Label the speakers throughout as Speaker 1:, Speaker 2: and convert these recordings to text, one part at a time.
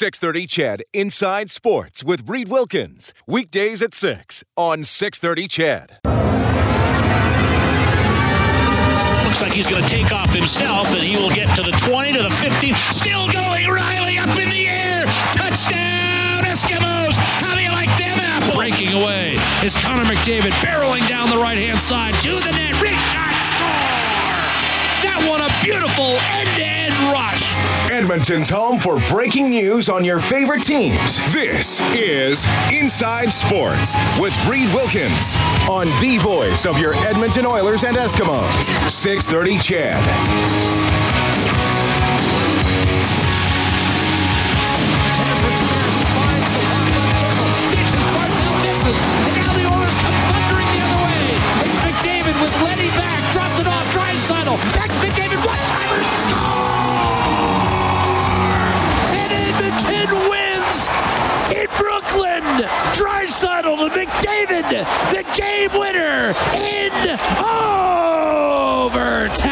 Speaker 1: 630 CHED Inside Sports with Reed Wilkins. Weekdays at 6 on 630 CHED.
Speaker 2: Looks like he's going to take off himself, and he will get to the 20, to the 15. Still going. Riley up in the air. Touchdown, Eskimos. How do you like them apples?
Speaker 3: Breaking away is Connor McDavid barreling down the right hand side to the net. Rich shot score. That one a beautiful end to end rush.
Speaker 1: Edmonton's home for breaking news on your favorite teams. This is Inside Sports with Reed Wilkins on the voice of your Edmonton Oilers and Eskimos. 630 CHED.
Speaker 3: McDavid. The game winner in overtime.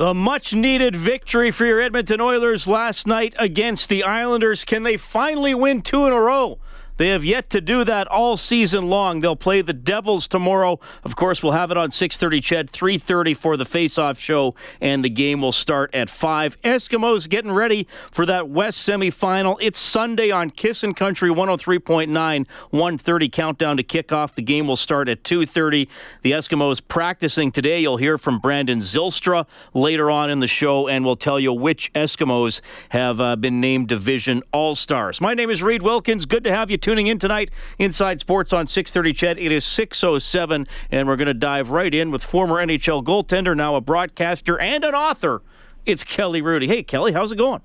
Speaker 4: A much needed victory for your Edmonton Oilers last night against the Islanders. Can they finally win two in a row? They have yet to do that all season long. They'll play the Devils tomorrow. Of course, we'll have it on 6:30 CHED, 3:30 for the face-off show, and the game will start at 5. Eskimos getting ready for that West semifinal. It's Sunday on Kissin' Country 103.9, 1:30 countdown to kickoff. The game will start at 2:30. The Eskimos practicing today. You'll hear from Brandon Zylstra later on in the show, and we'll tell you which Eskimos have uh, been named Division All Stars. My name is Reed Wilkins. Good to have you tuning in tonight. Inside Sports on 6:30. CHED. It is 6:07, and we're going to dive right in with former NHL goaltender, now a broadcaster and an author. It's Kelly Hrudey. Hey, Kelly, how's it going?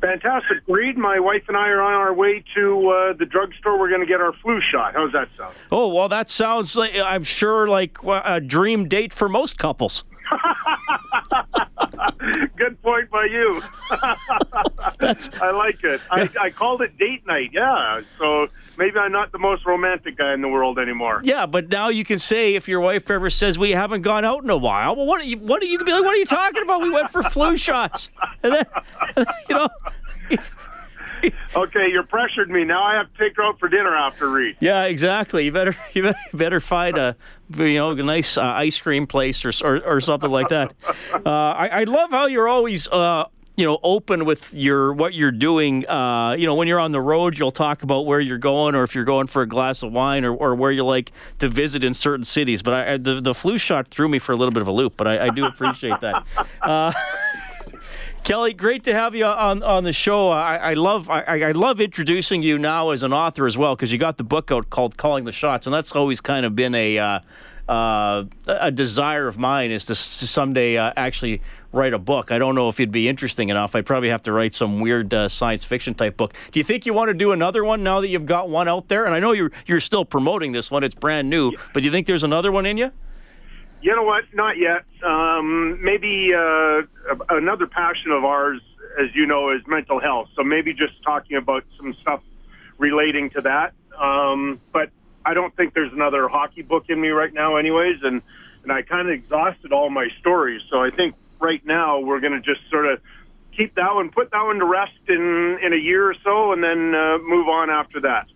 Speaker 5: Fantastic, Reed. My wife and I are on our way to uh, the drugstore. We're going to get our flu shot. How's that sound?
Speaker 4: Oh well, that sounds like I'm sure like a dream date for most couples.
Speaker 5: Good point by you. I like it. I, I called it date night. Yeah, so maybe I'm not the most romantic guy in the world anymore.
Speaker 4: Yeah, but now you can say if your wife ever says we haven't gone out in a while, well, what are you? What are you be like? What are you talking about? We went for flu shots, and then you know.
Speaker 5: Okay, you're pressured me. Now I have to take her out for dinner after Reed.
Speaker 4: Yeah, exactly. You better you better, you better find a you know a nice uh, ice cream place or, or or something like that. Uh, I, I love how you're always. Uh, you know, open with your what you're doing. Uh, you know, when you're on the road, you'll talk about where you're going, or if you're going for a glass of wine, or, or where you like to visit in certain cities. But I, I, the the flu shot threw me for a little bit of a loop, but I, I do appreciate that. Kelly, great to have you on, on the show. I, I love I, I love introducing you now as an author as well because you got the book out called "Calling the Shots," and that's always kind of been a uh, uh, a desire of mine is to, someday uh, actually write a book. I don't know if it'd be interesting enough. I'd probably have to write some weird uh, science fiction type book. Do you think you want to do another one now that you've got one out there? And I know you're you're still promoting this one; it's brand new. But do you think there's another one in you?
Speaker 5: You know what? Not yet. Um, maybe uh, another passion of ours, as you know, is mental health. So maybe just talking about some stuff relating to that. Um, but I don't think there's another hockey book in me right now, anyways. And and I kind of exhausted all my stories. So I think right now we're going to just sort of keep that one, put that one to rest in in a year or so, and then uh, move on after that.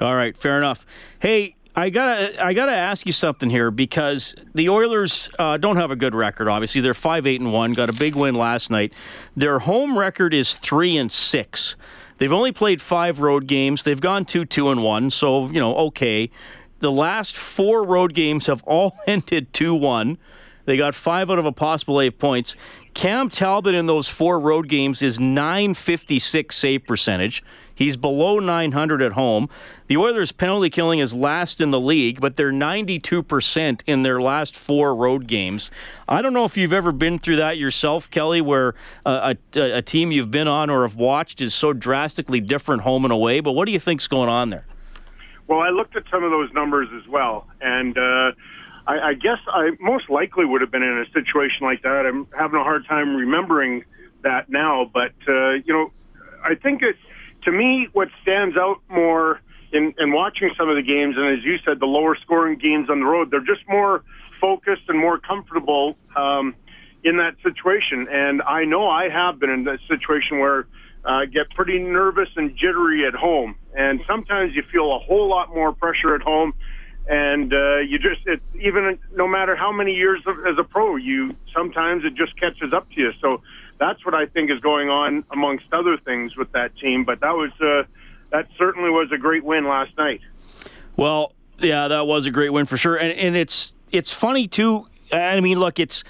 Speaker 4: All right, fair enough. Hey, I gotta I gotta ask you something here because the Oilers uh, don't have a good record. Obviously, they're five eight and one. Got a big win last night. Their home record is three and six. They've only played five road games. They've gone two two and one. So you know, okay. The last four road games have all ended two one. They got five out of a possible eight points. Cam Talbot in those four road games is 956 save percentage. He's below 900 at home. The Oilers' penalty killing is last in the league, but they're 92% in their last four road games. I don't know if you've ever been through that yourself, Kelly, where uh, a, a team you've been on or have watched is so drastically different home and away, but what do you think's going on there?
Speaker 5: Well, I looked at some of those numbers as well, and uh, I, I guess I most likely would have been in a situation like that. I'm having a hard time remembering that now, but uh, you know, I think it to me what stands out more in, in watching some of the games, and as you said, the lower scoring games on the road, they're just more focused and more comfortable um, in that situation. And I know I have been in that situation where uh, get pretty nervous and jittery at home. And sometimes you feel a whole lot more pressure at home. And uh, you just, it, even no matter how many years of, as a pro, you sometimes it just catches up to you. So that's what I think is going on amongst other things with that team. But that was, uh, that certainly was a great win last night.
Speaker 4: Well, yeah, that was a great win for sure. And, and it's, it's funny too. I mean, look, it's,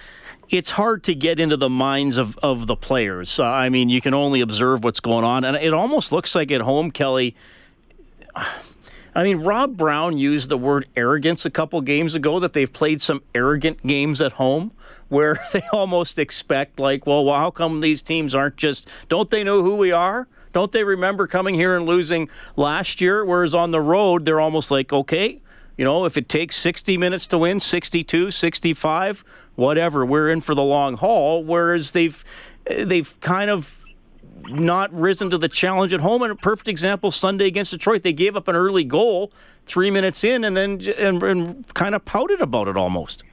Speaker 4: it's hard to get into the minds of, of the players. Uh, I mean, you can only observe what's going on. And it almost looks like at home, Kelly. I mean, Rob Brown used the word arrogance a couple games ago that they've played some arrogant games at home where they almost expect, like, well, well, how come these teams aren't just, don't they know who we are? Don't they remember coming here and losing last year? Whereas on the road, they're almost like, okay, you know, if it takes 60 minutes to win, 62, 65, whatever, we're in for the long haul. Whereas they've they've kind of not risen to the challenge at home. And a perfect example Sunday against Detroit, they gave up an early goal three minutes in, and then and, and kind of pouted about it almost.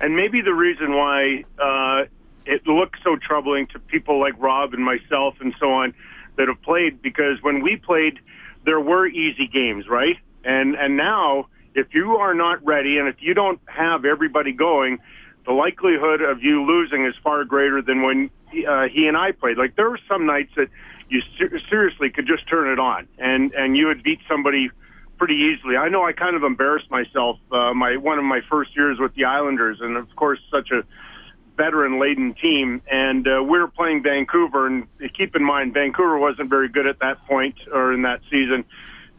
Speaker 5: And maybe the reason why uh, it looks so troubling to people like Rob and myself and so on that have played, because when we played, there were easy games, right? And and now if you are not ready and if you don't have everybody going, the likelihood of you losing is far greater than when uh, he and I played. Like there were some nights that you ser- seriously could just turn it on and and you would beat somebody pretty easily. I know I kind of embarrassed myself uh, my one of my first years with the Islanders, and of course such a veteran laden team and uh, we were playing Vancouver and keep in mind Vancouver wasn't very good at that point or in that season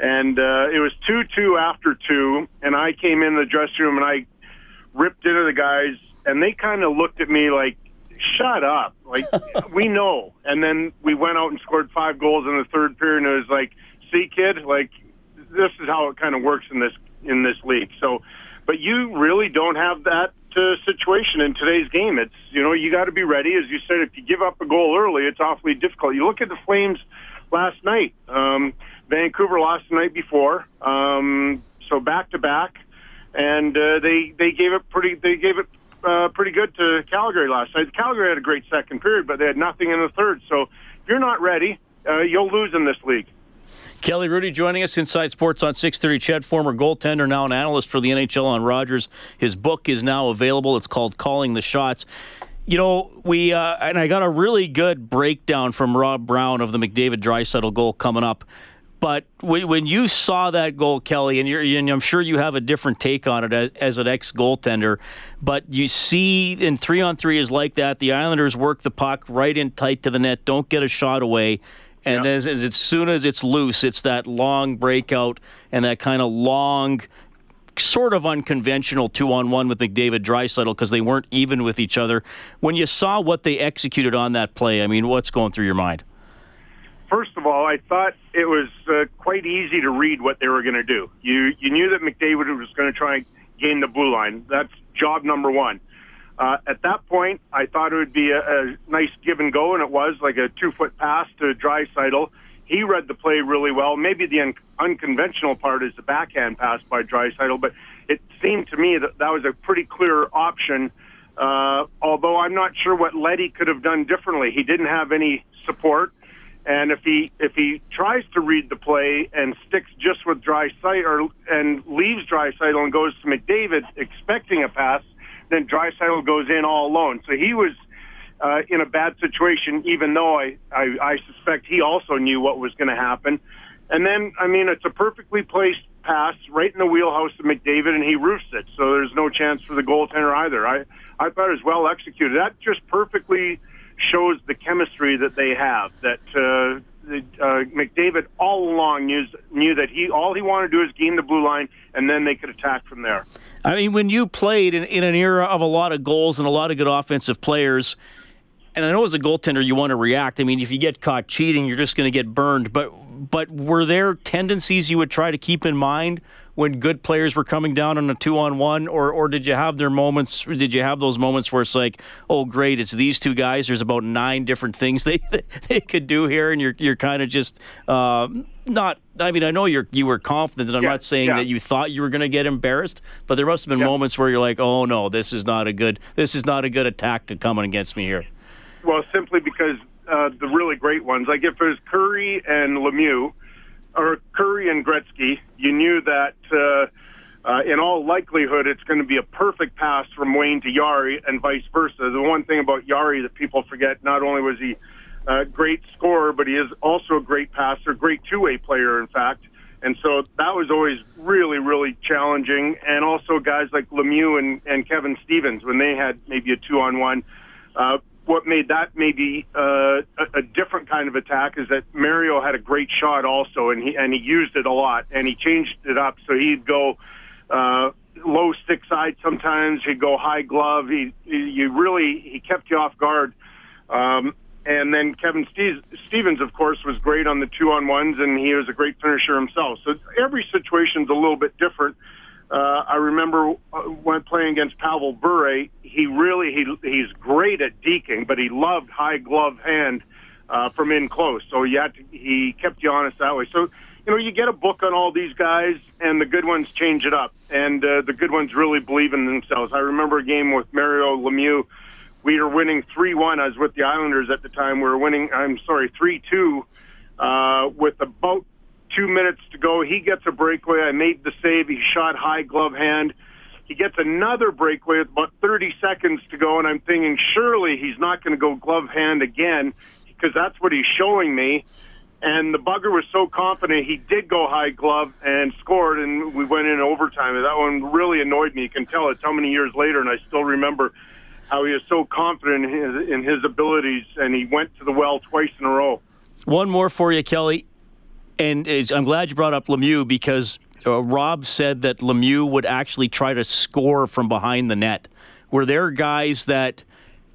Speaker 5: and uh, it was two two after two, and I came in the dressing room and I ripped into the guys, and they kind of looked at me like, "Shut up!" Like we know. And then we went out and scored five goals in the third period, and it was like, "See, kid, like this is how it kind of works in this in this league." So, but you really don't have that uh, situation in today's game. It's you know you got to be ready, as you said. If you give up a goal early, it's awfully difficult. You look at the Flames last night. Um, Vancouver lost the night before, um, so back to back, and uh, they they gave it pretty they gave it uh, pretty good to Calgary last night. Calgary had a great second period, but they had nothing in the third. So if you're not ready, uh, you'll lose in this league.
Speaker 4: Kelly Hrudey joining us inside sports on 630 CHED, former goaltender, now an analyst for the NHL on Rogers. His book is now available. It's called Calling the Shots. You know, we uh, and I got a really good breakdown from Rob Brown of the McDavid Draisaitl goal coming up. But when you saw that goal, Kelly, and, and, I'm sure you have a different take on it as, as an ex goaltender, but you see in three on three is like that. The Islanders work the puck right in tight to the net, don't get a shot away. And yep. as, as, as soon as it's loose, it's that long breakout and that kind of long, sort of unconventional two on one with McDavid Draisaitl because they weren't even with each other. When you saw what they executed on that play, I mean, what's going through your mind?
Speaker 5: First of all, I thought it was uh, quite easy to read what they were going to do. You you knew that McDavid was going to try and gain the blue line. That's job number one. Uh, at that point, I thought it would be a, a nice give and go, and it was like a two foot pass to Draisaitl. He read the play really well. Maybe the un- unconventional part is the backhand pass by Draisaitl, but it seemed to me that that was a pretty clear option. Uh, although I'm not sure what Leddy could have done differently. He didn't have any support. And if he if he tries to read the play and sticks just with dry sight or and leaves Draisaitl and goes to McDavid expecting a pass, then Draisaitl goes in all alone. So he was uh, in a bad situation, even though I, I I suspect he also knew what was going to happen. And then I mean it's a perfectly placed pass right in the wheelhouse of McDavid, and he roofs it. So there's no chance for the goaltender either. I I thought it was well executed. That just perfectly shows the chemistry that they have. That uh, uh, McDavid all along knew knew that he all he wanted to do is gain the blue line, and then they could attack from there.
Speaker 4: I mean, when you played in, in an era of a lot of goals and a lot of good offensive players, and I know as a goaltender you want to react. I mean, if you get caught cheating, you're just going to get burned. But but were there tendencies you would try to keep in mind when good players were coming down on a two on one, or or did you have their moments? Did you have those moments where it's like, oh great, it's these two guys. There's about nine different things they they could do here, and you're you're kind of just uh, not. I mean, I know you're you were confident, and I'm
Speaker 5: Yeah,
Speaker 4: not saying
Speaker 5: yeah.
Speaker 4: that you thought you were going to get embarrassed, but there must have been
Speaker 5: Yeah.
Speaker 4: moments where you're like, oh no, this is not a good this is not a good attack coming against me here.
Speaker 5: Well, simply because uh, the really great ones, like if it was Kurri and Lemieux, or Kurri and Gretzky, you knew that uh, uh, in all likelihood it's going to be a perfect pass from Wayne to Jari and vice versa. The one thing about Jari that people forget, not only was he a great scorer, but he is also a great passer, great two-way player, in fact. And so that was always really, really challenging. And also guys like Lemieux and, and Kevin Stevens, when they had maybe a two-on-one, uh, what made that maybe uh, a, a different kind of attack is that Mario had a great shot also, and he and he used it a lot, and he changed it up. So he'd go uh, low stick side sometimes. He'd go high glove. He, he you really he kept you off guard. Um, and then Kevin Ste- Stevens, of course, was great on the two on ones, and he was a great finisher himself. So every situation's a little bit different. Uh, I remember uh, when playing against Pavel Bure, he really he he's great at deking, but he loved high glove hand uh, from in close. So you had to, he kept you honest that way. So you know you get a book on all these guys, and the good ones change it up, and uh, the good ones really believe in themselves. I remember a game with Mario Lemieux. We were winning three one. I was with the Islanders at the time. We were winning. I'm sorry, three two, uh, with about two minutes to go. He gets a breakaway. I made the save. He shot high glove hand. He gets another breakaway with about 30 seconds to go, and I'm thinking surely he's not going to go glove hand again because that's what he's showing me. And the bugger was so confident he did go high glove and scored, and we went in overtime. That one really annoyed me. You can tell it's how many years later, and I still remember how he was so confident in his abilities, and he went to the well twice in a row.
Speaker 4: One more for you, Kelly. And it's- I'm glad you brought up Lemieux because uh, Rob said that Lemieux would actually try to score from behind the net. Were there guys that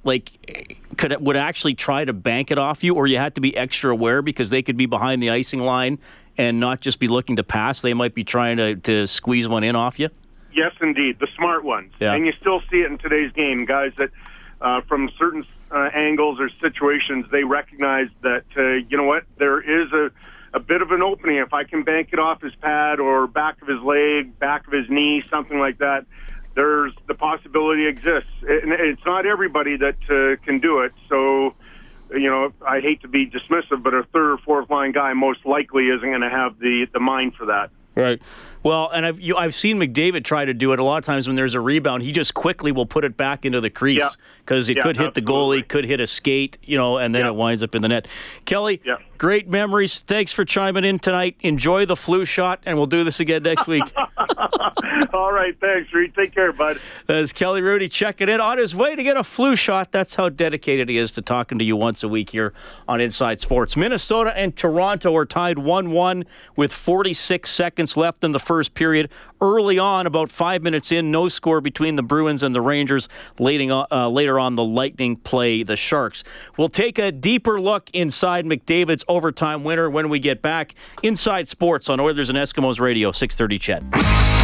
Speaker 4: like could would actually try to bank it off you, or you had to be extra aware because they could be behind the icing line and not just be looking to pass? They might be trying to, to squeeze one in off you.
Speaker 5: Yes, indeed, the smart ones.
Speaker 4: Yeah.
Speaker 5: And you still see it in today's game, guys that uh, from certain uh, angles or situations they recognize that uh, you know what there is a a bit of an opening if I can bank it off his pad or back of his leg, back of his knee, something like that. There's the possibility exists, and it's not everybody that uh, can do it. So, you know, I hate to be dismissive, but a third or fourth line guy most likely isn't going to have the the mind for that.
Speaker 4: Right. Well, and I've you, I've seen McDavid try to do it a lot of times when there's a rebound. He just quickly will put it back into the crease because it
Speaker 5: Yeah,
Speaker 4: could hit the goalie, could hit a skate, you know, and then
Speaker 5: Yeah.
Speaker 4: it winds up in the net. Kelly,
Speaker 5: Yeah.
Speaker 4: great memories. Thanks for chiming in tonight. Enjoy the flu shot, and we'll do this again next week.
Speaker 5: All right, thanks, Reed. Take care, bud.
Speaker 4: That's Kelly Hrudey checking in on his way to get a flu shot. That's how dedicated he is to talking to you once a week here on Inside Sports. Minnesota and Toronto are tied 1 1 with 46 seconds left in the first period. Early on, about five minutes in, no score between the Bruins and the Rangers. Uh, later on, the Lightning play the Sharks. We'll take a deeper look inside McDavid's overtime winner when we get back. Inside Sports on Oilers and Eskimos Radio, 630 CHED.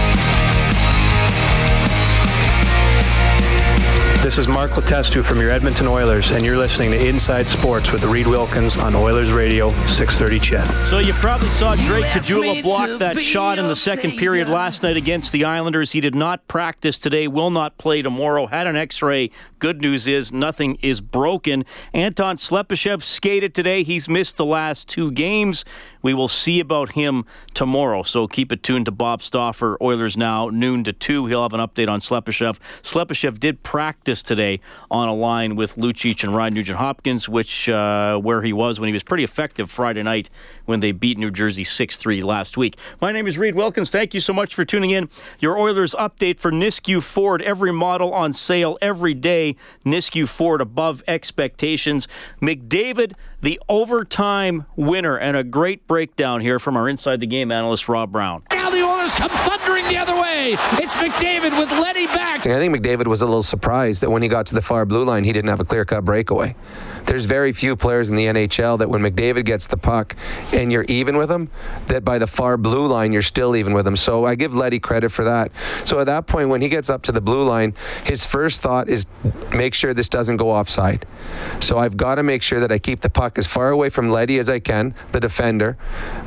Speaker 6: This is Mark Letestu from your Edmonton Oilers, and you're listening to Inside Sports with Reed Wilkins on Oilers Radio 630 CHED.
Speaker 4: So you probably saw Drake
Speaker 3: Caggiula
Speaker 4: block that shot in the second period last night against the Islanders. He did not practice today, will not play tomorrow. Had an X-ray. Good news is nothing is broken. Anton Slepyshev skated today. He's missed the last two games. We will see about him tomorrow. So keep it tuned to Bob Stauffer. Oilers now noon to two. He'll have an update on Slepyshev. Slepyshev did practice today on a line with Lucic and Ryan Nugent Hopkins, which uh, where he was when he was pretty effective Friday night when they beat New Jersey 6-3 last week. My name is Reed Wilkins. Thank you so much for tuning in. Your Oilers update for Nisku Ford. Every model on sale every day. Nisku Ford above expectations. McDavid, the overtime winner, and a great breakdown here from our Inside the Game analyst Rob Brown.
Speaker 3: Now the Oilers come thundering the other way. It's McDavid with Leddy back.
Speaker 7: I think McDavid was a little surprised that when he got to the far blue line, he didn't have a clear cut breakaway. There's very few players in the NHL that when McDavid gets the puck and you're even with him, that by the far blue line you're still even with him. So I give Leddy credit for that. So at that point, when he gets up to the blue line, his first thought is make sure this doesn't go offside. So I've got to make sure that I keep the puck as far away from Leddy as I can, the defender,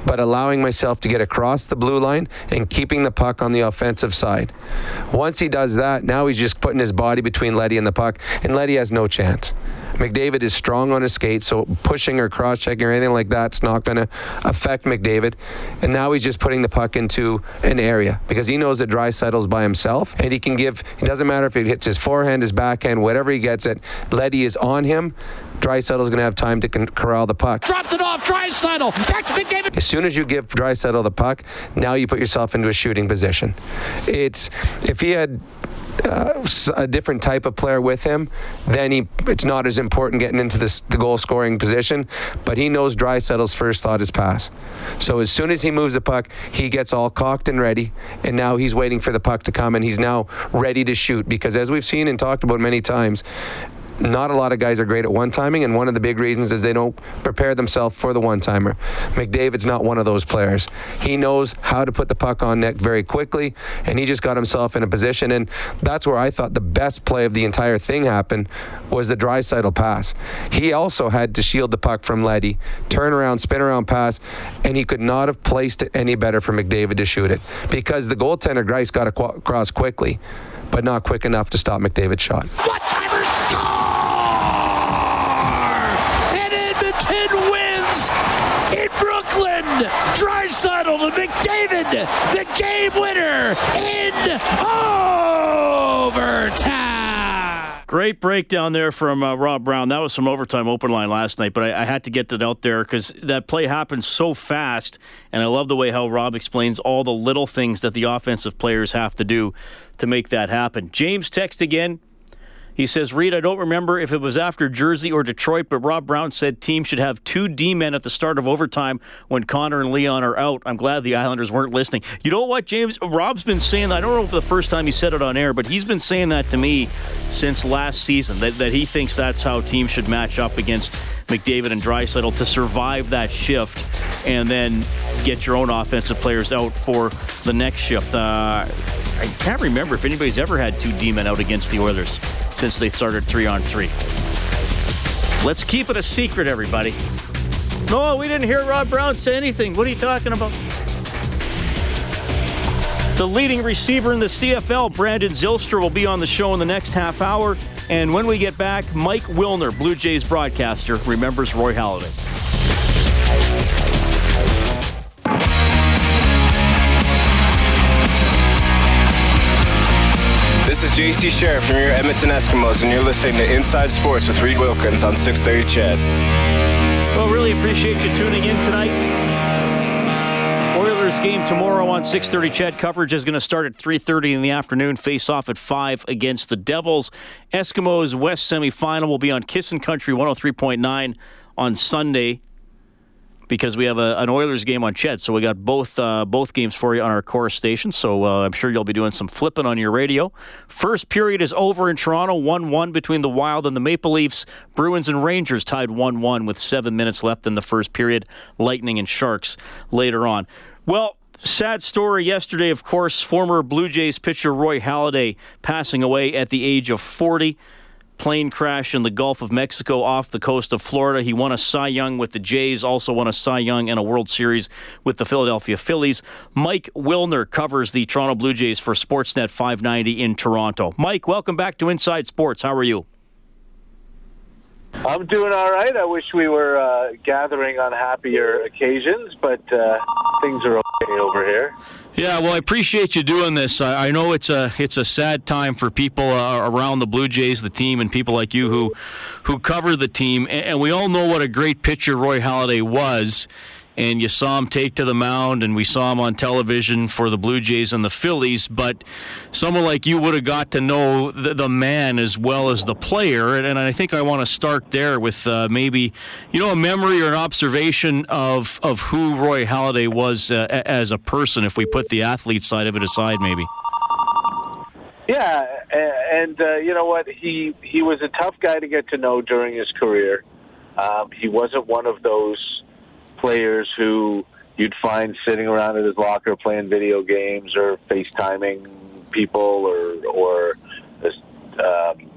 Speaker 7: but allowing myself to get across the blue line and keeping the puck on the offensive side. Once he does that, now he's just putting his body between Leddy and the puck, and Leddy has no chance. McDavid is strong on his skate, so pushing or cross checking or anything like that's not going to affect McDavid. And now he's just putting the puck into an area because he knows that Draisaitl's by himself and he can give. It doesn't matter if it hits his forehand, his backhand, whatever he gets it. Leddy is on him. Draisaitl's going to have time to corral the puck.
Speaker 3: Dropped it off. Back to McDavid.
Speaker 7: As soon as you give Draisaitl the puck, now you put yourself into a shooting position. It's if he had uh, a different type of player with him, then he it's not as important getting into this, the goal scoring position. But he knows Draisaitl's first thought is pass. So as soon as he moves the puck, he gets all cocked and ready, and now he's waiting for the puck to come, and he's now ready to shoot. Because as we've seen and talked about many times, not a lot of guys are great at one timing, and one of the big reasons is they don't prepare themselves for the one timer. McDavid's not one of those players. He knows how to put the puck on net very quickly, and he just got himself in a position. And that's where I thought the best play of the entire thing happened was the Draisaitl pass. He also had to shield the puck from Leddy, turn around, spin around pass, and he could not have placed it any better for McDavid to shoot it because the goaltender Greiss got across quickly, but not quick enough to stop McDavid's shot.
Speaker 3: What Draisaitl to McDavid, the game winner in overtime.
Speaker 4: Great breakdown there from uh, Rob Brown. That was some overtime open line last night, but I, I had to get that out there because that play happened so fast, and I love the way how Rob explains all the little things that the offensive players have to do to make that happen. James text again. He says, Reed, I don't remember if it was after Jersey or Detroit, but Rob Brown said teams should have two D men at the start of overtime when Connor and Leon are out. I'm glad the Islanders weren't listening. You know what, James? Rob's been saying that. I don't know if the first time he said it on air, but he's been saying that to me since last season, that, that he thinks that's how teams should match up against McDavid and Draisaitl to survive that shift and then get your own offensive players out for the next shift. Uh, I can't remember if anybody's ever had two D men out against the Oilers since they started three on three. Let's keep it a secret, everybody. No, we didn't hear Rob Brown say anything. What are you talking about? The leading receiver in the CFL, Brandon Zylstra, will be on the show in the next half hour. And when we get back, Mike Wilner, Blue Jays broadcaster, remembers Roy Halladay.
Speaker 8: This is JC Sherritt from your Edmonton Eskimos, and you're listening to Inside Sports with Reed Wilkins on 630 CHED.
Speaker 4: Well, really appreciate you tuning in tonight. Game tomorrow on 6:30. CHED coverage is going to start at 3:30 in the afternoon. Face off at five against the Devils. Eskimos West semifinal will be on Kissin' Country 103.9 on Sunday because we have a, an Oilers game on CHED. So we got both uh, both games for you on our core station. So uh, I'm sure you'll be doing some flipping on your radio. First period is over in Toronto, 1-1 between the Wild and the Maple Leafs. Bruins and Rangers tied 1-1 with seven minutes left in the first period. Lightning and Sharks later on. Well, sad story yesterday, of course, former Blue Jays pitcher Roy Halladay passing away at the age of 40. Plane crash in the Gulf of Mexico off the coast of Florida. He won a Cy Young with the Jays, also won a Cy Young and a World Series with the Philadelphia Phillies. Mike Wilner covers the Toronto Blue Jays for Sportsnet 590 in Toronto. Mike, welcome back to Inside Sports. How are you?
Speaker 9: I'm doing all right. I wish we were uh, gathering on happier occasions, but uh, things are okay over here.
Speaker 4: Yeah, well, I appreciate you doing this. I, I know it's a it's a sad time for people uh, around the Blue Jays, the team, and people like you who who cover the team. And, and we all know what a great pitcher Roy Halladay was and you saw him take to the mound, and we saw him on television for the Blue Jays and the Phillies. But someone like you would have got to know the, the man as well as the player, and, and I think I want to start there with uh, maybe you know a memory or an observation of of who Roy Halladay was uh, as a person. If we put the athlete side of it aside, maybe.
Speaker 9: Yeah, and uh, you know what? He he was a tough guy to get to know during his career. Um, he wasn't one of those players who you'd find sitting around in his locker playing video games or FaceTiming people or or um,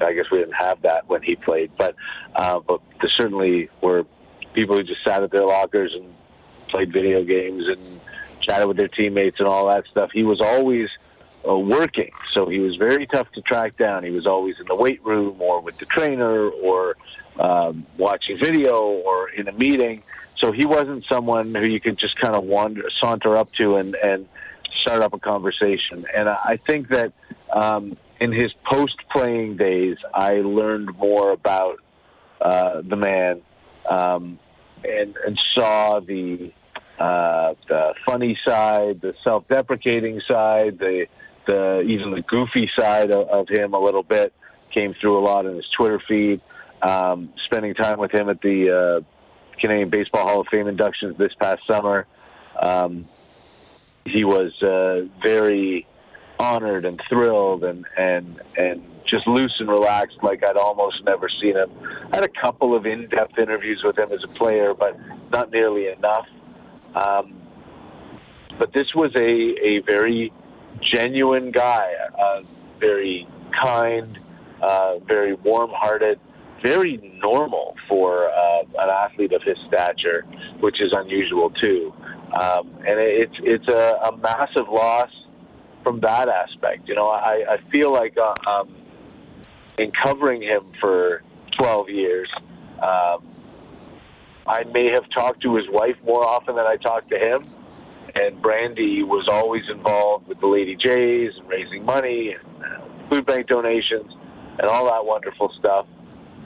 Speaker 9: I guess we didn't have that when he played, but uh, but there certainly were people who just sat at their lockers and played video games and chatted with their teammates and all that stuff. He was always uh, working, so he was very tough to track down. He was always in the weight room or with the trainer or um, watching video or in a meeting. So he wasn't someone who you could just kind of wander, saunter up to and, and start up a conversation. And I think that um, in his post-playing days, I learned more about uh, the man um, and, and saw the uh, the funny side, the self-deprecating side, the the even the goofy side of, of him a little bit came through a lot in his Twitter feed. Um, spending time with him at the uh, Canadian Baseball Hall of Fame inductions this past summer, um, he was uh, very honored and thrilled and and and just loose and relaxed like I'd almost never seen him. I had a couple of in-depth interviews with him as a player, but not nearly enough. Um, but this was a, a very genuine guy, uh, very kind, uh, very warm-hearted, very normal for uh, an athlete of his stature, which is unusual too. Um, and it's it's a, a massive loss from that aspect. You know, I, I feel like uh, um, in covering him for 12 years, um, I may have talked to his wife more often than I talked to him. And Brandy was always involved with the Lady Jays and raising money and uh, food bank donations and all that wonderful stuff.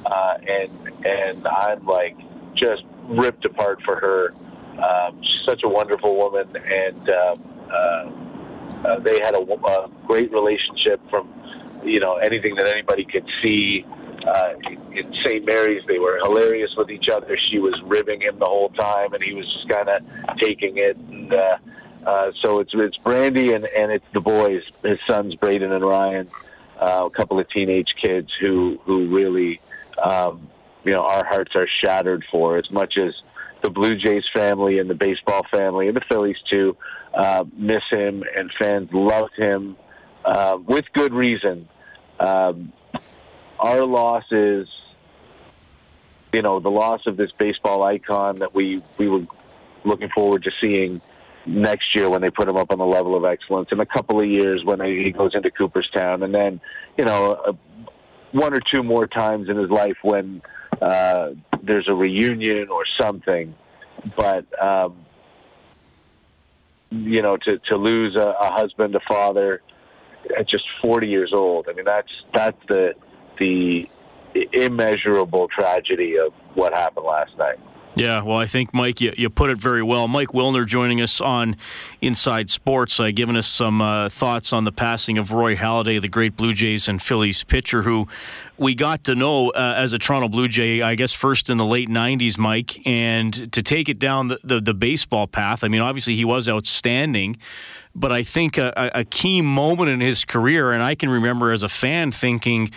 Speaker 9: Uh, and and I'm like just ripped apart for her. Um, she's such a wonderful woman, and um, uh, uh, they had a, a great relationship from you know anything that anybody could see uh, in St. Mary's. They were hilarious with each other. She was ribbing him the whole time, and he was just kind of taking it. And uh, uh, so it's it's Brandy and and it's the boys, his sons Braden and Ryan, uh, a couple of teenage kids who who really, um, you know, our hearts are shattered for as much as the Blue Jays family and the baseball family and the Phillies too uh, miss him, and fans loved him uh, with good reason. Um, our loss is, you know, the loss of this baseball icon that we we were looking forward to seeing next year when they put him up on the level of excellence. In a couple of years when he goes into Cooperstown, and then you know, one or two more times in his life when uh, there's a reunion or something. But um, you know, to to lose a, a husband, a father at just 40 years old. I mean, that's that's the the immeasurable tragedy of what happened last night.
Speaker 4: Yeah, well, I think, Mike, you, you put it very well. Mike Wilner joining us on Inside Sports, uh, giving us some uh, thoughts on the passing of Roy Halladay, the great Blue Jays and Phillies pitcher, who we got to know uh, as a Toronto Blue Jay, I guess, first in the late 90s, Mike. And to take it down the, the, the baseball path, I mean, obviously he was outstanding, but I think a, a key moment in his career, and I can remember as a fan thinking,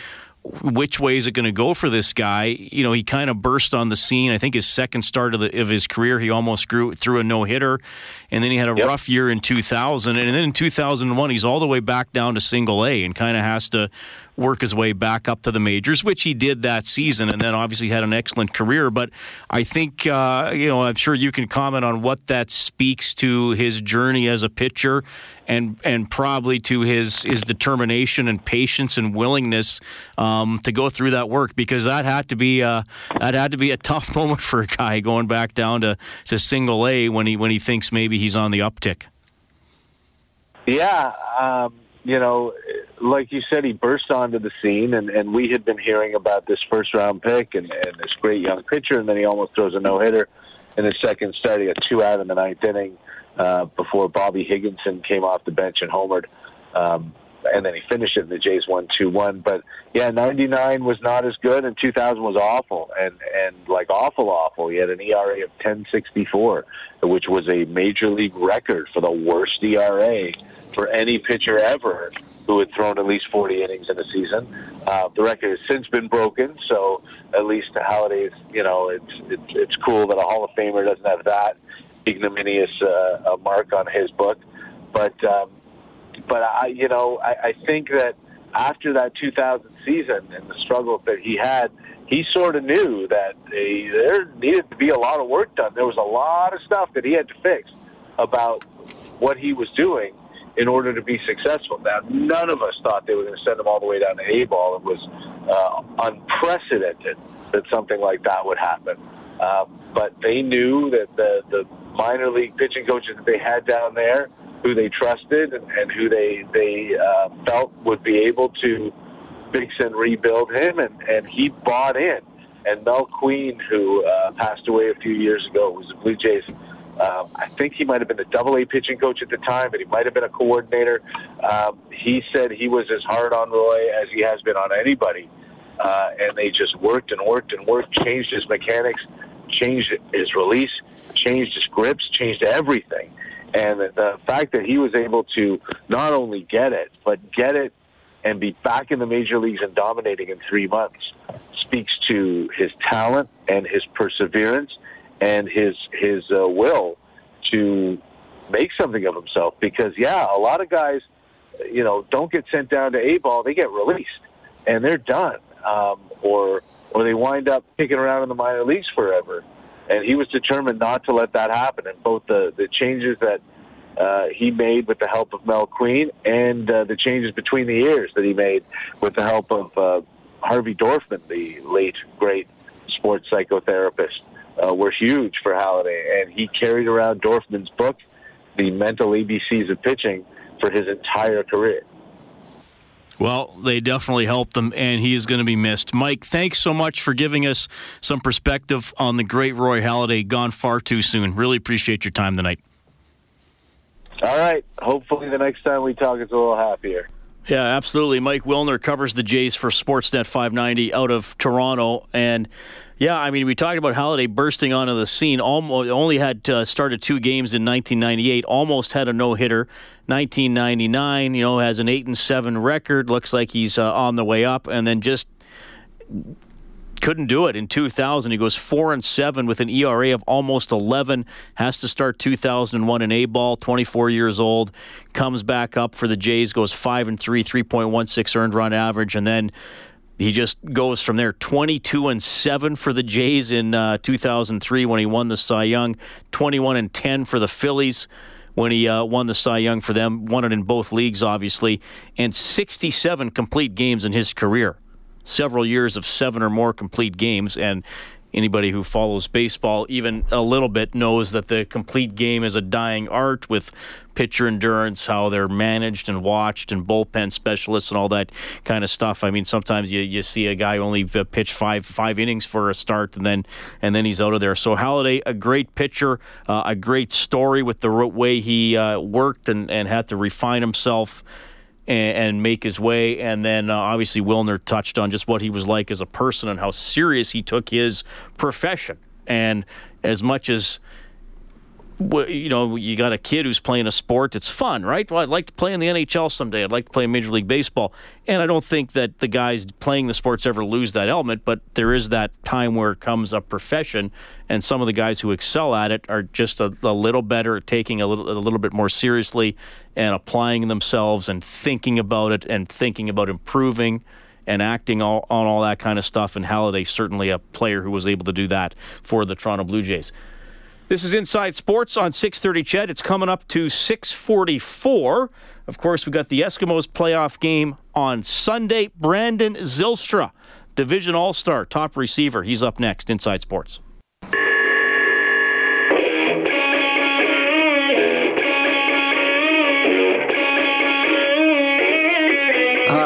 Speaker 4: which way is it going to go for this guy? You know, he kind of burst on the scene. I think his second start of, the, of his career, he almost grew through a no hitter, and then he had a yep. rough year in 2000, and then in 2001, he's all the way back down to single A, and kind of has to work his way back up to the majors, which he did that season, and then obviously had an excellent career. But I think, uh, you know, I'm sure you can comment on what that speaks to his journey as a pitcher and and probably to his his determination and patience and willingness um, to go through that work because that had to be uh, that had to be a tough moment for a guy going back down to, to single A when he when he thinks maybe he's on the uptick.
Speaker 9: Yeah, um, you know, like you said, he burst onto the scene, and, and we had been hearing about this first round pick and, and this great young pitcher, and then he almost throws a no hitter in his second start. He got two out in the ninth inning uh, before Bobby Higginson came off the bench and homered. Um, and then he finished it, and the Jays won 2 1. But yeah, 99 was not as good, and 2000 was awful, and, and like awful, awful. He had an ERA of 1064, which was a major league record for the worst ERA for any pitcher ever who had thrown at least 40 innings in a season. Uh, the record has since been broken, so at least Halladay's, you know, it's, it's it's cool that a Hall of Famer doesn't have that ignominious uh, mark on his book. But um, but I, you know, I, I think that after that 2000 season and the struggles that he had, he sort of knew that they, there needed to be a lot of work done. There was a lot of stuff that he had to fix about what he was doing in order to be successful. Now, none of us thought they were going to send him all the way down to A ball. It was uh, unprecedented that something like that would happen. Uh, but they knew that the, the minor league pitching coaches that they had down there, who they trusted and, and who they they uh, felt would be able to fix and rebuild him, and, and he bought in. And Mel Queen, who uh, passed away a few years ago, was a Blue Jays um, I think he might have been the double A pitching coach at the time, but he might have been a coordinator. Um, he said he was as hard on Roy as he has been on anybody. Uh, and they just worked and worked and worked, changed his mechanics, changed his release, changed his grips, changed everything. And the fact that he was able to not only get it, but get it and be back in the major leagues and dominating in three months speaks to his talent and his perseverance and his his uh, will to make something of himself. Because yeah, a lot of guys, you know, don't get sent down to A ball; they get released and they're done, um, or or they wind up kicking around in the minor leagues forever. And he was determined not to let that happen. And both the the changes that uh, he made with the help of Mel Queen and uh, the changes between the years that he made with the help of uh, Harvey Dorfman, the late great sports psychotherapist uh, were huge for Halladay, and he carried around Dorfman's book, The Mental ABCs of Pitching, for his entire career.
Speaker 4: Well, they definitely helped them, and he is going to be missed. Mike, thanks so much for giving us some perspective on the great Roy Halladay, gone far too soon. Really appreciate your time tonight.
Speaker 9: All right. Hopefully, the next time we talk, it's a little happier.
Speaker 4: Yeah, absolutely. Mike Wilner covers the Jays for Sportsnet 590 out of Toronto, and yeah, I mean, we talked about Halladay bursting onto the scene. Almost only had uh, started two games in 1998. Almost had a no hitter. 1999, you know, has an eight and seven record. Looks like he's uh, on the way up, and then just couldn't do it in 2000. He goes four and seven with an ERA of almost 11. Has to start 2001 in A ball. 24 years old. Comes back up for the Jays. Goes five and three, 3.16 earned run average, and then he just goes from there 22 and 7 for the Jays in uh, 2003 when he won the Cy Young, 21 and 10 for the Phillies when he uh, won the Cy Young for them, won it in both leagues, obviously, and 67 complete games in his career. Several years of seven or more complete games, and anybody who follows baseball even a little bit knows that the complete game is a dying art with pitcher endurance, how they're managed and watched, and bullpen specialists and all that kind of stuff. I mean, sometimes you, you see a guy only pitch five five innings for a start, and then and then he's out of there. So Halladay, a great pitcher, uh, a great story with the way he uh, worked and, and had to refine himself and, and make his way. And then uh, obviously Wilner touched on just what he was like as a person and how serious he took his profession. And as much as you know, you got a kid who's playing a sport. It's fun, right? Well, I'd like to play in the NHL someday. I'd like to play in Major League Baseball. And I don't think that the guys playing the sports ever lose that element, but there is that time where it comes a profession, and some of the guys who excel at it are just a, a little better at taking a little, a little bit more seriously and applying themselves and thinking about it and thinking about improving and acting all, on all that kind of stuff. And Halladay certainly a player who was able to do that for the Toronto Blue Jays. This is Inside Sports on 6:30 CHED. It's coming up to 6:44. Of course, we got the Eskimos playoff game on Sunday. Brandon Zylstra, Division All-Star, top receiver. He's up next. Inside Sports.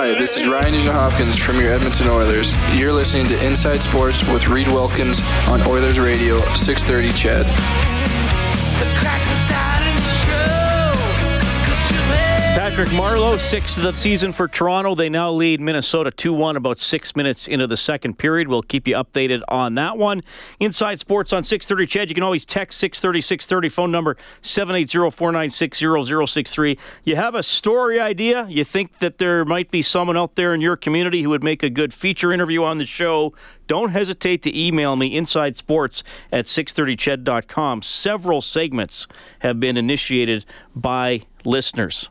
Speaker 10: Hi, this is Ryan Nugent Hopkins from your Edmonton Oilers. You're listening to Inside Sports with Reed Wilkins on Oilers Radio 630 CHED.
Speaker 4: Patrick Marleau, sixth of the season for Toronto. They now lead Minnesota 2 1, about six minutes into the second period. We'll keep you updated on that one. Inside Sports on 630 Ched. You can always text 630 630, phone number 780 496 0063. You have a story idea? You think that there might be someone out there in your community who would make a good feature interview on the show? Don't hesitate to email me inside sports at 630ched.com. Several segments have been initiated by listeners.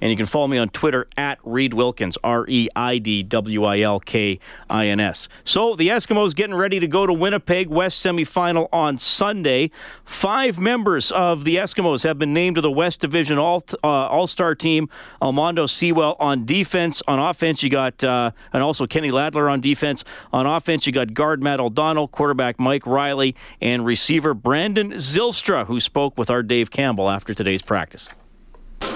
Speaker 4: And you can follow me on Twitter at Reid Wilkins, R E I D W I L K I N S. So the Eskimos getting ready to go to Winnipeg West semifinal on Sunday. Five members of the Eskimos have been named to the West Division All uh, Star team. Almondo Sewell on defense. On offense, you got, uh, and also Kenny Ladler on defense. On offense, you got guard Matt O'Donnell, quarterback Mike Reilly, and receiver Brandon Zylstra, who spoke with our Dave Campbell after today's practice.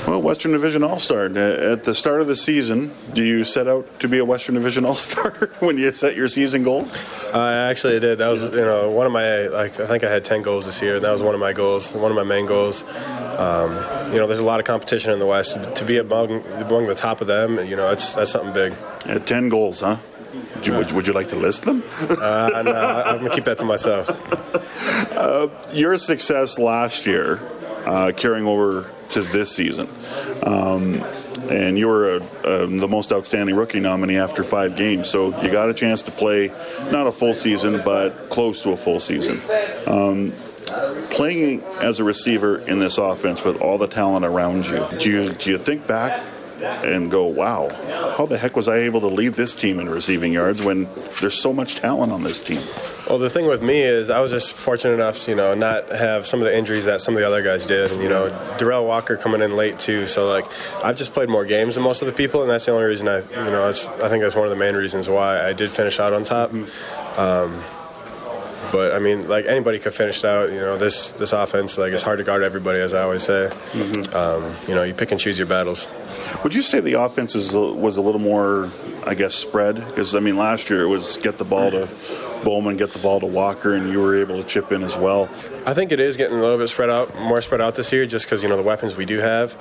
Speaker 11: Well, Western Division All Star. At the start of the season, do you set out to be a Western Division All Star when you set your season goals?
Speaker 12: Uh, actually, I did. That was, you know, one of my like. I think I had ten goals this year, and that was one of my goals, one of my main goals. Um, you know, there's a lot of competition in the West. To be among among the top of them, you know, it's that's something big.
Speaker 11: Yeah, ten goals, huh? Would you, would, would you like to list them?
Speaker 12: Uh, no, I'm gonna keep that to myself.
Speaker 11: Uh, your success last year, uh, carrying over to this season. Um, and you were a, a, the most outstanding rookie nominee after five games. So you got a chance to play not a full season, but close to a full season. Um, playing as a receiver in this offense with all the talent around you, do you, do you think back and go, wow, how the heck was I able to lead this team in receiving yards when there's so much talent on this team?
Speaker 12: Well, the thing with me is I was just fortunate enough to, you know, not have some of the injuries that some of the other guys did. And, you know, Derel Walker coming in late, too. So, like, I've just played more games than most of the people, and that's the only reason I, you know, I think that's one of the main reasons why I did finish out on top. Um, but I mean, like anybody could finish out. You know, this this offense, like it's hard to guard everybody, as I always say. Mm-hmm. Um, you know, you pick and choose your battles.
Speaker 11: Would you say the offense is, was a little more, I guess, spread? Because I mean, last year it was get the ball to Bowman, get the ball to Walker, and you were able to chip in as well.
Speaker 12: I think it is getting a little bit spread out, more spread out this year, just because you know the weapons we do have,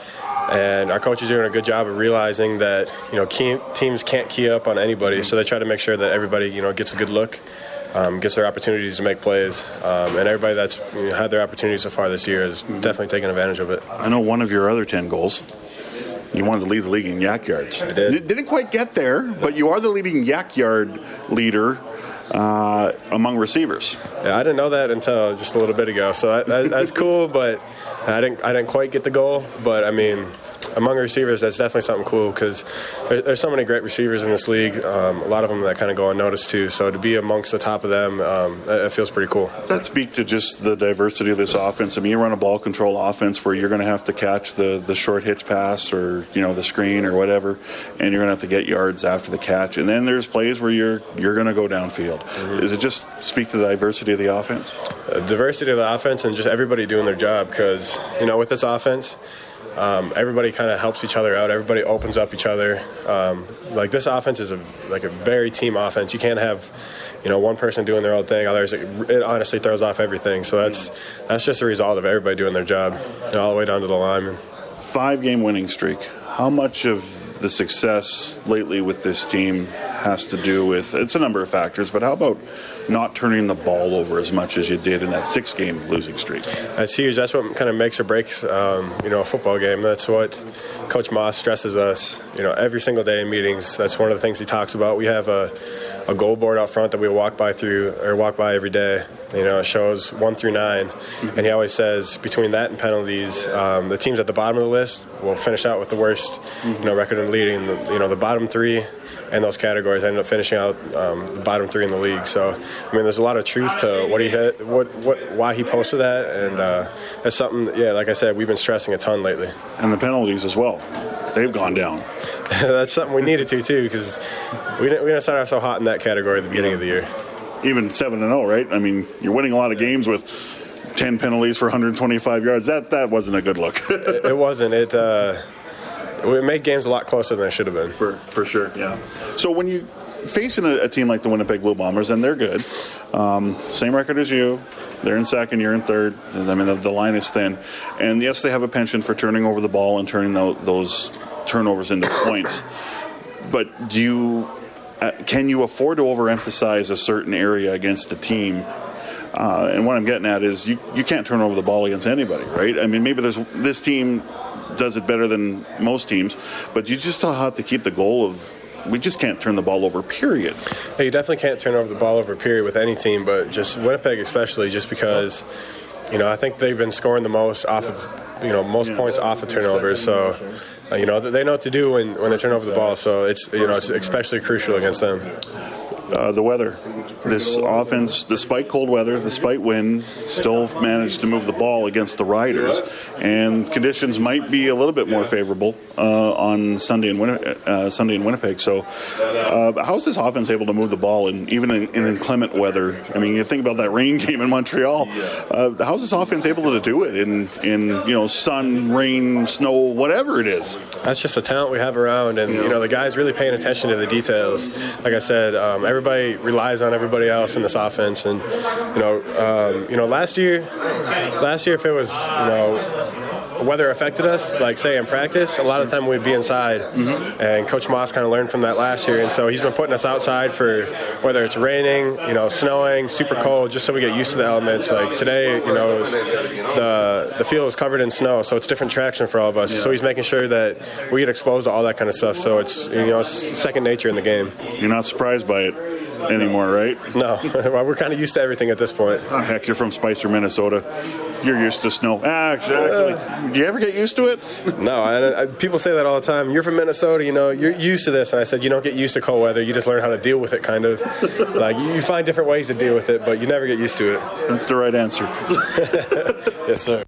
Speaker 12: and our coach is doing a good job of realizing that you know teams can't key up on anybody, so they try to make sure that everybody you know gets a good look. Um, gets their opportunities to make plays, um, and everybody that's you know, had their opportunities so far this year is definitely taking advantage of it.
Speaker 11: I know one of your other 10 goals you wanted to lead the league in YAC yards.
Speaker 12: I did.
Speaker 11: Didn't quite get there, but you are the leading YAC yard leader uh, among receivers.
Speaker 12: Yeah, I didn't know that until just a little bit ago. So that, that, that's cool, but I didn't I didn't quite get the goal. But I mean, among receivers, that's definitely something cool because there, there's so many great receivers in this league. Um, a lot of them that kind of go unnoticed too. So to be amongst the top of them, um, it feels pretty cool.
Speaker 11: Does that speak to just the diversity of this offense? I mean, you run a ball control offense where you're going to have to catch the, the short hitch pass or you know the screen or whatever, and you're going to have to get yards after the catch. And then there's plays where you're you're going to go downfield. Mm-hmm. Does it just speak to the diversity of the offense?
Speaker 12: Uh, diversity of the offense and just everybody doing their job because you know with this offense um, everybody kind of helps each other out. Everybody opens up each other. Um, like this offense is a like a very team offense. You can't have, you know, one person doing their own thing. Others, it, it honestly throws off everything. So that's that's just a result of everybody doing their job, you know, all the way down to the line.
Speaker 11: Five game winning streak. How much of the success lately with this team has to do with it's a number of factors, but how about not turning the ball over as much as you did in that six game losing streak?
Speaker 12: That's huge. That's what kind of makes or breaks um, you know a football game. That's what Coach Maas stresses us. You know every single day in meetings. That's one of the things he talks about. We have a a goal board out front that we walk by through or walk by every day. You know, it shows one through 9 mm-hmm. and he always says between that and penalties, um, the teams at the bottom of the list will finish out with the worst, mm-hmm. you know, record in leading. The, you know, the bottom three in those categories ended up finishing out um, the bottom three in the league. So, I mean, there's a lot of truth to what he had, what, what, why he posted that, and uh, it's something. Yeah, like I said, we've been stressing a ton lately.
Speaker 11: And the penalties as well, they've gone down.
Speaker 12: That's something we needed to too, because we didn't, we didn't start out so hot in that category at the beginning of the year.
Speaker 11: Even seven and zero, right? I mean, you're winning a lot of games with 10 penalties for 125 yards. That that wasn't a good look.
Speaker 12: it, it, wasn't. It. Uh, it made games a lot closer than they should have been.
Speaker 11: For for sure, yeah. So when you facing a, a team like the Winnipeg Blue Bombers, and they're good, um, same record as you. They're in second, you're in third. I mean, the, the, line is thin. And yes, they have a penchant for turning over the ball and turning the, those turnovers into points. But do you, uh, can you afford to overemphasize a certain area against a team uh, and what I'm getting at is you, you can't turn over the ball against anybody, right? I mean, maybe there's this team does it better than most teams, but you just have to keep the goal of we just can't turn the ball over, period.
Speaker 12: Yeah, you definitely can't turn over the ball over, period, with any team, but just Winnipeg especially, just because, you know, I think they've been scoring the most off of, you know, most yeah. points off of turnovers. So, you know, they know what to do when, when they turn over the ball. So it's, you know, it's especially crucial against them.
Speaker 11: Uh, the weather. This offense, despite cold weather, despite wind, still managed to move the ball against the Riders. And conditions might be a little bit more favorable uh, on Sunday in, Win- uh, Sunday in Winnipeg. So, uh, how is this offense able to move the ball, in, even in, in, inclement weather? I mean, you think about that rain game in Montreal. Uh, how is this offense able to do it in, in you know sun, rain, snow, whatever it is?
Speaker 12: That's just the talent we have around, and you know the guys really paying attention to the details. Like I said, um, every everybody relies on everybody else in this offense. And you know, um, you know, last year, last year if it was you know weather affected us, like say in practice, a lot of the time we'd be inside. Mm-hmm. And Coach Maas kind of learned from that last year, and so he's been putting us outside for whether it's raining, you know, snowing, super cold, just so we get used to the elements. Like today, you know, the the field was covered in snow, so it's different traction for all of us. Yeah. So he's making sure that we get exposed to all that kind of stuff. So it's you know it's second nature in the game.
Speaker 11: You're not surprised by it anymore, right?
Speaker 12: No, we're kind of used to everything at this point.
Speaker 11: Oh, heck, you're from Spicer, Minnesota. You're used to snow. Ah, actually, uh, do you ever get used to it?
Speaker 12: No, I, I, people say that all the time. You're from Minnesota, you know, you're used to this. And I said, you don't get used to cold weather. You just learn how to deal with it, kind of. like you find different ways to deal with it, but you never get used to it.
Speaker 11: That's the right answer.
Speaker 12: yes, sir.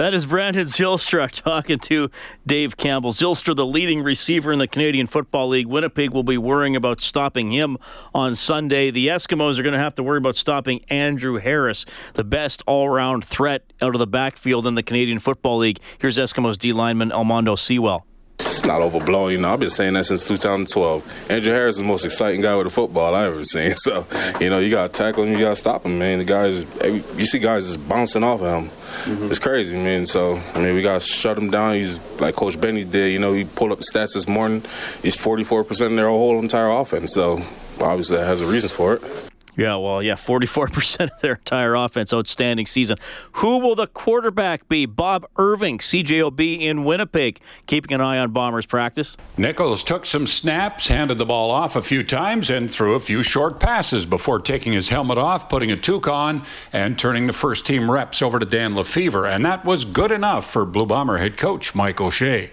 Speaker 4: That is Brandon Zylstra talking to Dave Campbell. Zylstra, the leading receiver in the Canadian Football League. Winnipeg will be worrying about stopping him on Sunday. The Eskimos are going to have to worry about stopping Andrew Harris, the best all round threat out of the backfield in the Canadian Football League. Here's Eskimos D lineman Almondo Sewell.
Speaker 13: It's not overblown, you know. I've been saying that since 2012. Andrew Harris is the most exciting guy with a football I've ever seen. So, you know, you got to tackle him, you got to stop him, man. The guys, you see guys just bouncing off of him. Mm-hmm. It's crazy, man. So, I mean, we got to shut him down. He's like Coach Benny did. You know, he pulled up the stats this morning. He's 44% in their whole entire offense. So, obviously, that has a reason for it.
Speaker 4: Yeah, well, yeah, 44% of their entire offense, outstanding season. Who will the quarterback be? Bob Irving, CJOB in Winnipeg, keeping an eye on Bombers practice.
Speaker 14: Nichols took some snaps, handed the ball off a few times, and threw a few short passes before taking his helmet off, putting a toque on, and turning the first team reps over to Dan Lefebvre. And that was good enough for Blue Bomber head coach Mike O'Shea.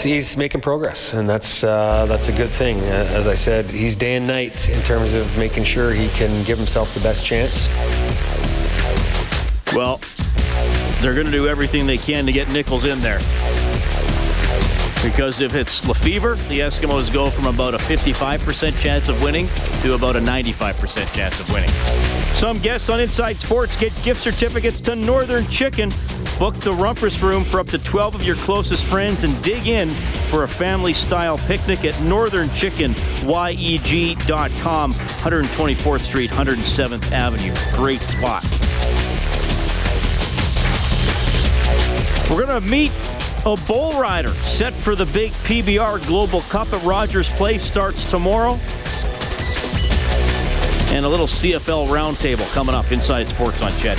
Speaker 15: He's making progress, and that's uh, that's a good thing. Uh, as I said, he's day and night in terms of making sure he can give himself the best chance.
Speaker 4: Well, they're going to do everything they can to get Nichols in there. Because if it's Lefebvre, the Eskimos go from about a 55% chance of winning to about a 95% chance of winning. Some guests on Inside Sports get gift certificates to Northern Chicken. Book the Rumpus Room for up to 12 of your closest friends and dig in for a family style picnic at Northern Chicken, YEG.com, 124th Street, 107th Avenue. Great spot. We're going to meet a bull rider set for the big PBR Global Cup at Rogers Place starts tomorrow. And a little CFL roundtable coming up inside Sports on CHED.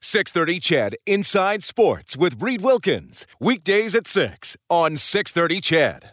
Speaker 1: Six thirty CHED. Inside Sports with Reid Wilkins weekdays at six on six thirty CHED.